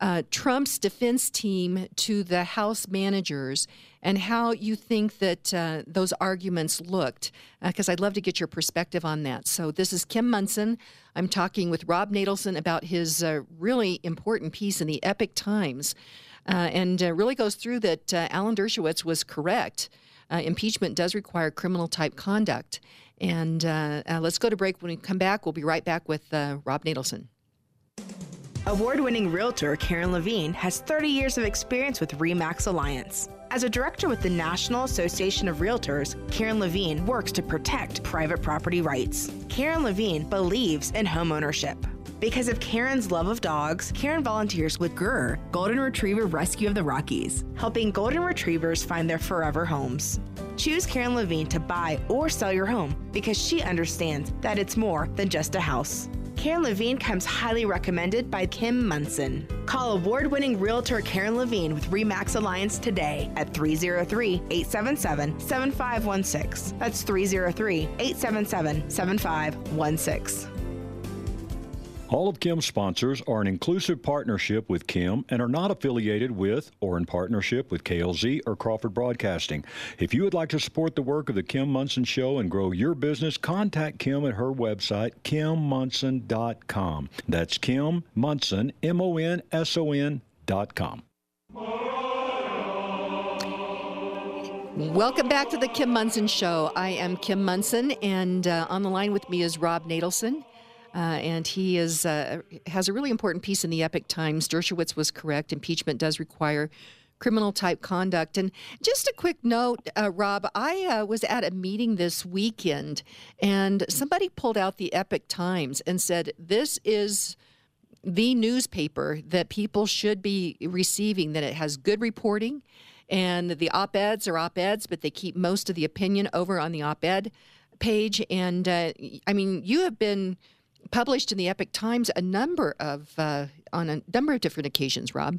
uh, Trump's defense team to the House managers and how you think that uh, those arguments looked, because uh, I'd love to get your perspective on that. So, this is Kim Monson. I'm talking with Rob Natelson about his uh, really important piece in the Epoch Times, uh, and uh, really goes through that Alan Dershowitz was correct. Uh, impeachment does require criminal type conduct. And uh, uh, let's go to break. When we come back, we'll be right back with Rob Natelson. Award winning realtor Karen Levine has 30 years of experience with REMAX Alliance. As a director with the National Association of Realtors, Karen Levine works to protect private property rights. Karen Levine believes in homeownership. Because of Karen's love of dogs, Karen volunteers with GRR, Golden Retriever Rescue of the Rockies, helping golden retrievers find their forever homes. Choose Karen Levine to buy or sell your home because she understands that it's more than just a house. Karen Levine comes highly recommended by Kim Monson. Call award winning realtor Karen Levine with REMAX Alliance today at 303 877 7516. That's 303 877 7516. All of Kim's sponsors are an inclusive partnership with Kim and are not affiliated with or in partnership with KLZ or Crawford Broadcasting. If you would like to support the work of the Kim Monson Show and grow your business, contact Kim at her website, kimmonson.com. That's Kim Monson, M O N S O N.com. Welcome back to the Kim Monson Show. I am Kim Monson, and uh, on the line with me is Rob Natelson. Uh, and he is uh, has a really important piece in the Epoch Times. Dershowitz was correct. Impeachment does require criminal type conduct. And just a quick note, uh, Rob, I uh, was at a meeting this weekend, and somebody pulled out the Epoch Times and said, "This is." the newspaper that people should be receiving, that it has good reporting. And the op eds are op eds, but they keep most of the opinion over on the op ed page. And uh, I mean, you have been published in the Epoch Times a number of uh, on a number of different occasions, Rob.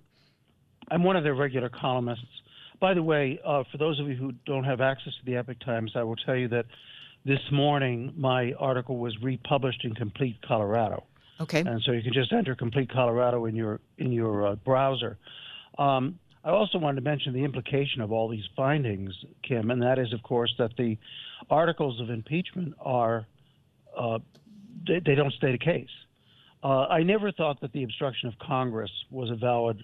I'm one of their regular columnists. By the way, uh, for those of you who don't have access to the Epoch Times, I will tell you that this morning my article was republished in Complete Colorado. Okay. And so you can just enter Complete Colorado in your in your uh, browser. Um, I also wanted to mention the implication of all these findings, Kim, and that is, of course, that the articles of impeachment are uh, they, they, don't state a case. Uh, I never thought that the obstruction of Congress was a valid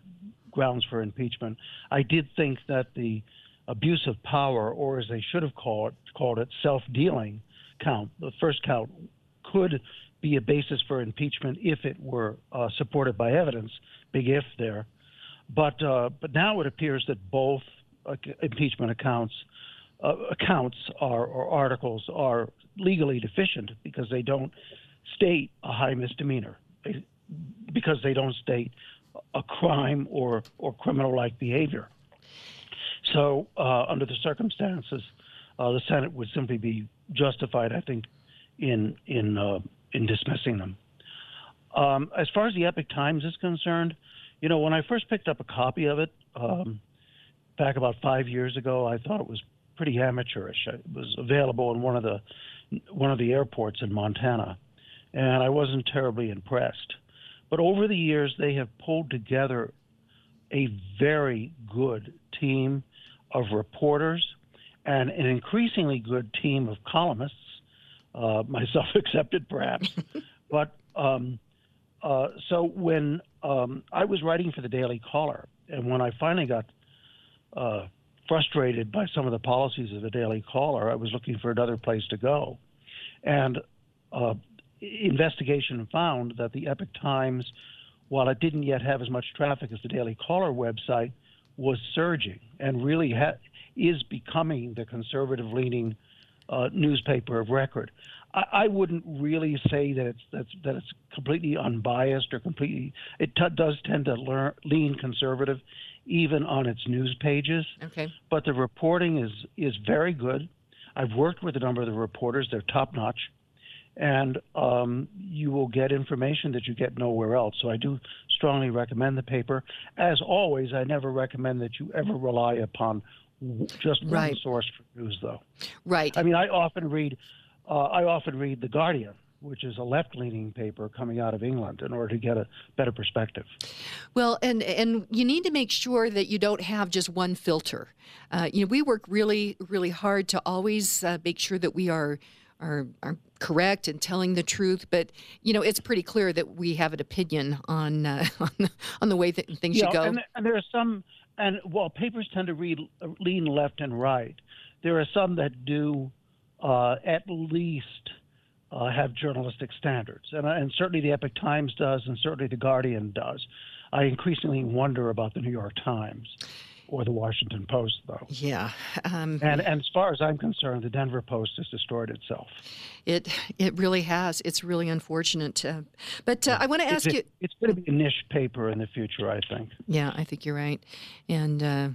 grounds for impeachment. I did think that the abuse of power, or as they should have called it, called it self-dealing count, the first count, could be a basis for impeachment if it were uh, supported by evidence. Big if there. But uh, but now it appears that both uh, impeachment accounts uh, accounts are, or articles are legally deficient because they don't state a high misdemeanor, because they don't state a crime or or criminal like behavior. So uh, under the circumstances, uh, the Senate would simply be justified, I think, in in uh, in dismissing them. Um, as far as the Epoch Times is concerned, you know, when I first picked up a copy of it um, back about five years ago, I thought it was pretty amateurish. It was available in one of the one of the airports in Montana, and I wasn't terribly impressed. But over the years, they have pulled together a very good team of reporters and an increasingly good team of columnists, uh, myself accepted, perhaps. but um, uh, so when um, I was writing for the Daily Caller, and when I finally got uh, frustrated by some of the policies of the Daily Caller, I was looking for another place to go. And uh, investigation found that the Epoch Times, while it didn't yet have as much traffic as the Daily Caller website, was surging and really ha- is becoming the conservative leaning uh, newspaper of record. I, I, wouldn't really say that it's that's, that it's completely unbiased or completely. It t- does tend to learn, lean conservative, even on its news pages. Okay. But the reporting is is very good. I've worked with a number of the reporters; they're top notch and um, you will get information that you get nowhere else. So I do strongly recommend the paper. As always, I never recommend that you ever rely upon just one right. source for news, though. Right. I mean, I often read, uh, I often read the Guardian. Which is a left-leaning paper coming out of England, in order to get a better perspective. Well, and and you need to make sure that you don't have just one filter. Uh, you know, we work really, really hard to always uh, make sure that we are are, are correct and telling the truth, but you know it's pretty clear that we have an opinion on uh, on, the, on the way that things should go. And, and there are some, and while papers tend to read lean left and right, there are some that do uh, at least uh, have journalistic standards, and, and certainly the Epoch Times does, and certainly the Guardian does. I increasingly wonder about the New York Times or the Washington Post, though. Yeah. Um, and, and as far as I'm concerned, the Denver Post has destroyed itself. It it really has. It's really unfortunate. Uh, but uh, I want to ask it's you. it's going to be a niche paper in the future, I think. Yeah, I think you're right, and uh,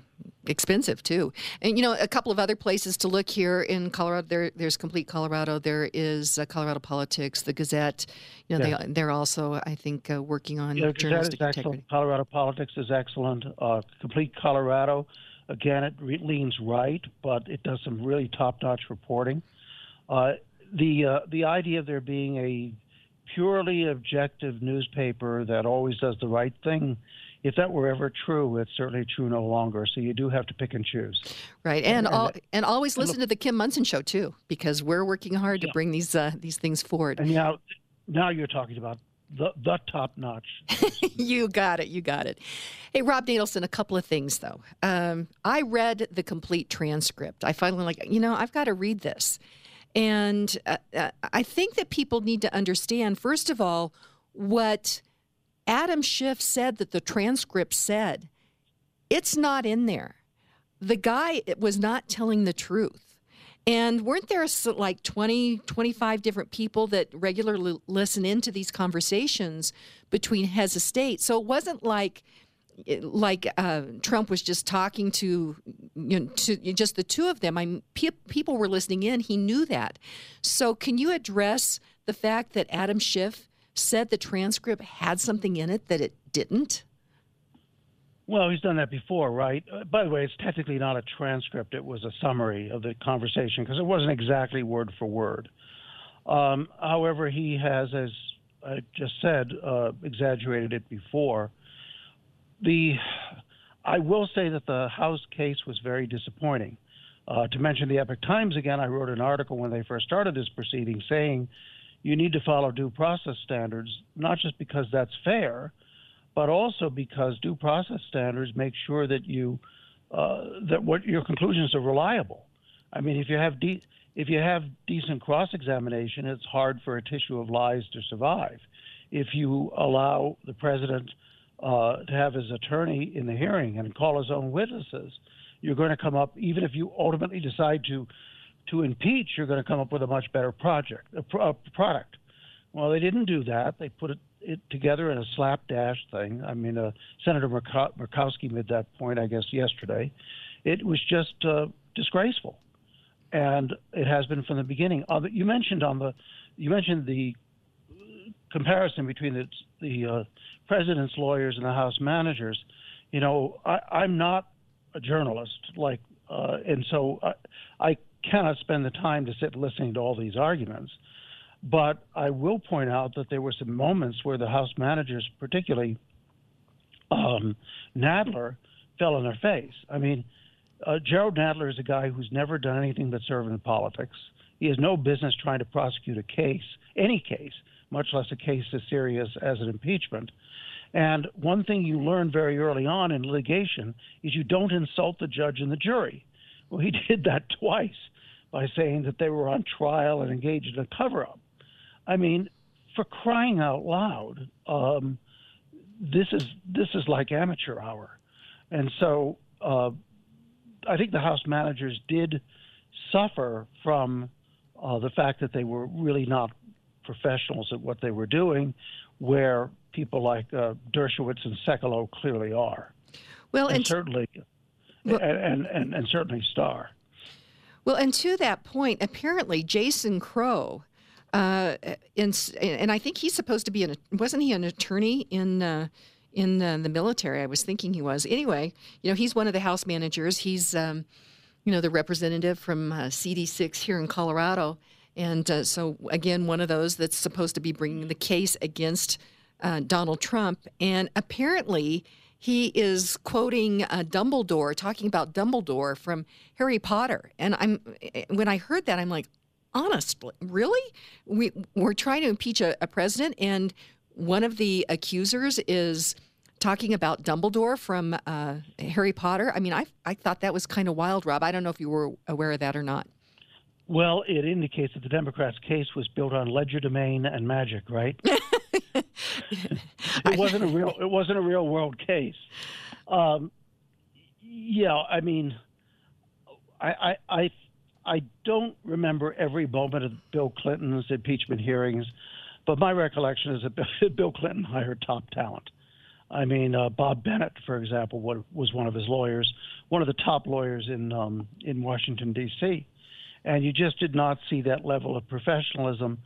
expensive too. And you know, a couple of other places to look here in Colorado. There, there's Complete Colorado. There is uh, Colorado Politics, the Gazette. You know, yeah. they they're also, I think, uh, working on yeah, journalistic Gazette is integrity. Excellent. Colorado Politics is excellent. Uh, Complete Colorado, again, it re- leans right, but it does some really top-notch reporting. Uh, the uh, the idea of there being a purely objective newspaper that always does the right thing if that were ever true, it's certainly true no longer. So you do have to pick and choose. Right, and and, all, and always listen to the Kim Monson show too, because we're working hard yeah. to bring these uh, these things forward. And now, now you're talking about the the top notch. you got it. You got it. Hey, Rob Natelson, a couple of things though. Um, I read the complete transcript. I finally like, you know, I've got to read this. And uh, uh, I think that people need to understand, first of all, what Adam Schiff said that the transcript said. It's not in there. The guy was not telling the truth. And weren't there like 20, 25 different people that regularly listen into these conversations between heads Estate? So it wasn't like like uh, Trump was just talking to, you know, to just the two of them. I pe- people were listening in. He knew that. So, can you address the fact that Adam Schiff said the transcript had something in it that it didn't? Well, he's done that before, right? Uh, by the way, it's technically not a transcript. It was a summary of the conversation because it wasn't exactly word for word. Um, however, he has, as I just said, uh, exaggerated it before. The, I will say that the House case was very disappointing. Uh, to mention the Epoch Times again, I wrote an article when they first started this proceeding saying you need to follow due process standards, not just because that's fair, but also because due process standards make sure that you uh, that what your conclusions are reliable. I mean, if you have de- if you have decent cross examination, it's hard for a tissue of lies to survive. If you allow the president uh, to have his attorney in the hearing and call his own witnesses, you're going to come up, even if you ultimately decide to to impeach, you're going to come up with a much better project, a, pro- product. Well, they didn't do that. They put it, it together in a slapdash thing. I mean, uh, Senator Murkowski made that point, I guess, yesterday. It was just uh, disgraceful, and it has been from the beginning. Uh, you mentioned on the, you mentioned the comparison between the the uh, president's lawyers and the House managers. You know, I, I'm not a journalist, like, uh, and so I, I cannot spend the time to sit listening to all these arguments. But I will point out that there were some moments where the House managers, particularly um, Nadler, fell on their face. I mean, uh, Gerald Nadler is a guy who's never done anything but serve in politics. He has no business trying to prosecute a case, any case, much less a case as serious as an impeachment. And one thing you learn very early on in litigation is you don't insult the judge and the jury. Well, he did that twice by saying that they were on trial and engaged in a cover up. I mean, for crying out loud, um, this is this is like amateur hour, and so uh, I think the House managers did suffer from uh, the fact that they were really not professionals at what they were doing, where people like uh, Dershowitz and Sekulow clearly are. Well, and, and certainly, well, and, and, and certainly Starr. Well, and to that point, apparently Jason Crow, uh, in, and I think he's supposed to be an wasn't he an attorney in uh, in the, the, military? I was thinking he was. Anyway, you know, he's one of the house managers. He's um, you know the representative from uh, CD6 here in Colorado, and uh, so again, one of those that's supposed to be bringing the case against uh, Donald Trump, and apparently he is quoting uh, Dumbledore, talking about Dumbledore from Harry Potter. And I'm when I heard that, I'm like, honestly, really? We we're trying to impeach a, a president, and one of the accusers is talking about Dumbledore from uh, Harry Potter. I mean, I I thought that was kind of wild, Rob. I don't know if you were aware of that or not. Well, it indicates that the Democrats' case was built on legerdemain and magic, right? it wasn't a real. It wasn't a real world case. Um, yeah, I mean, I, I, I, I don't remember every moment of Bill Clinton's impeachment hearings, but my recollection is that Bill Clinton hired top talent. I mean, uh, Bob Bennett, for example, was one of his lawyers, one of the top lawyers in um, in Washington D.C., and you just did not see that level of professionalism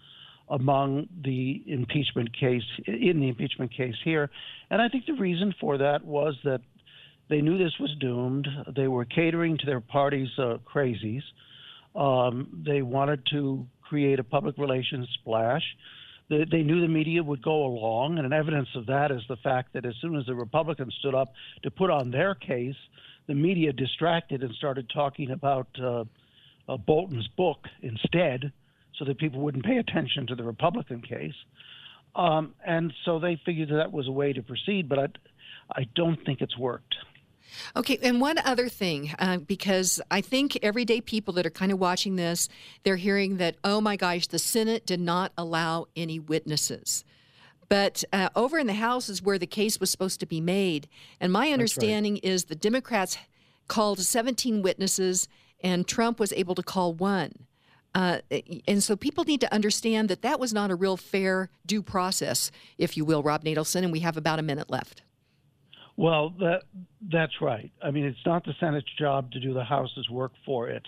among the impeachment case in the impeachment case here. And I think the reason for that was that they knew this was doomed. They were catering to their party's uh, crazies. Um, they wanted to create a public relations splash. They, they knew the media would go along, and an evidence of that is the fact that as soon as the Republicans stood up to put on their case, the media distracted and started talking about uh, uh, Bolton's book instead so that people wouldn't pay attention to the Republican case. Um, and so they figured that, that was a way to proceed, but I, I don't think it's worked. Okay, and one other thing, uh, because I think everyday people that are kind of watching this, they're hearing that, oh my gosh, the Senate did not allow any witnesses. But uh, over in the House is where the case was supposed to be made. And my understanding right. is the Democrats called 17 witnesses and Trump was able to call one. Uh, and so people need to understand that that was not a real fair due process, if you will, Rob Natelson. And we have about a minute left. Well, that that's right. I mean, it's not the Senate's job to do the House's work for it.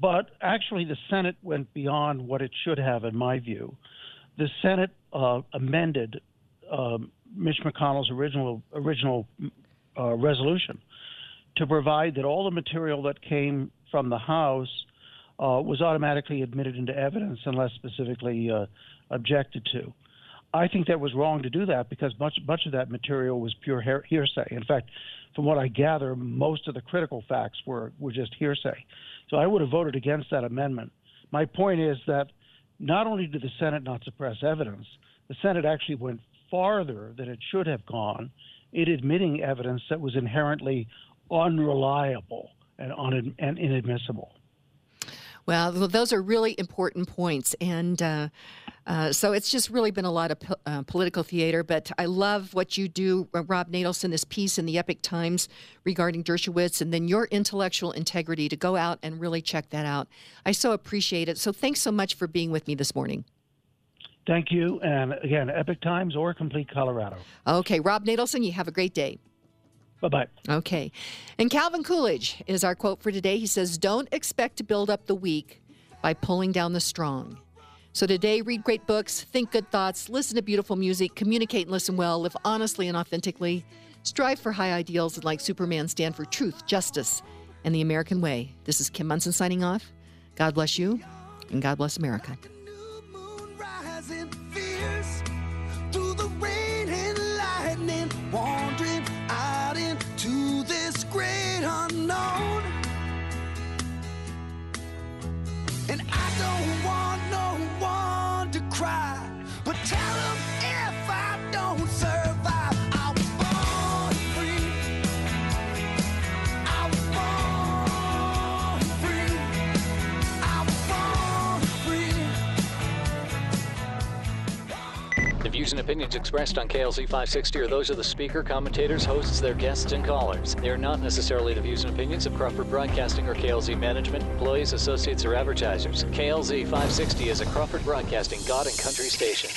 But actually, the Senate went beyond what it should have, in my view. The Senate uh, amended um, Mitch McConnell's original original uh, resolution to provide that all the material that came from the House uh, was automatically admitted into evidence unless specifically uh, objected to. I think that was wrong to do that because much much of that material was pure hearsay. In fact, from what I gather, most of the critical facts were were just hearsay. So I would have voted against that amendment. My point is that not only did the Senate not suppress evidence, the Senate actually went farther than it should have gone in admitting evidence that was inherently unreliable and, un- and inadmissible. Well, those are really important points, and uh, uh, so it's just really been a lot of po- uh, political theater. But I love what you do, uh, Rob Natelson, this piece in the Epoch Times regarding Dershowitz, and then your intellectual integrity to go out and really check that out. I so appreciate it. So thanks so much for being with me this morning. Thank you, and again, Epoch Times or Complete Colorado. Okay, Rob Natelson, you have a great day. Bye bye. Okay. And Calvin Coolidge is our quote for today. He says, Don't expect to build up the weak by pulling down the strong. So today, read great books, think good thoughts, listen to beautiful music, communicate and listen well, live honestly and authentically, strive for high ideals, and like Superman, stand for truth, justice, and the American way. This is Kim Monson signing off. God bless you, and God bless America. unknown. And I don't want no one to cry, but tell them. Views and opinions expressed on KLZ 560 are those of the speaker, commentators, hosts, their guests, and callers. They are not necessarily the views and opinions of Crawford Broadcasting or KLZ management, employees, associates, or advertisers. KLZ 560 is a Crawford Broadcasting God and Country station.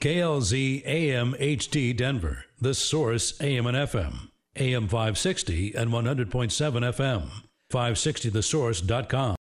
KLZ AM HD Denver, the source AM and FM, AM 560 and 100.7 FM, 560thesource.com.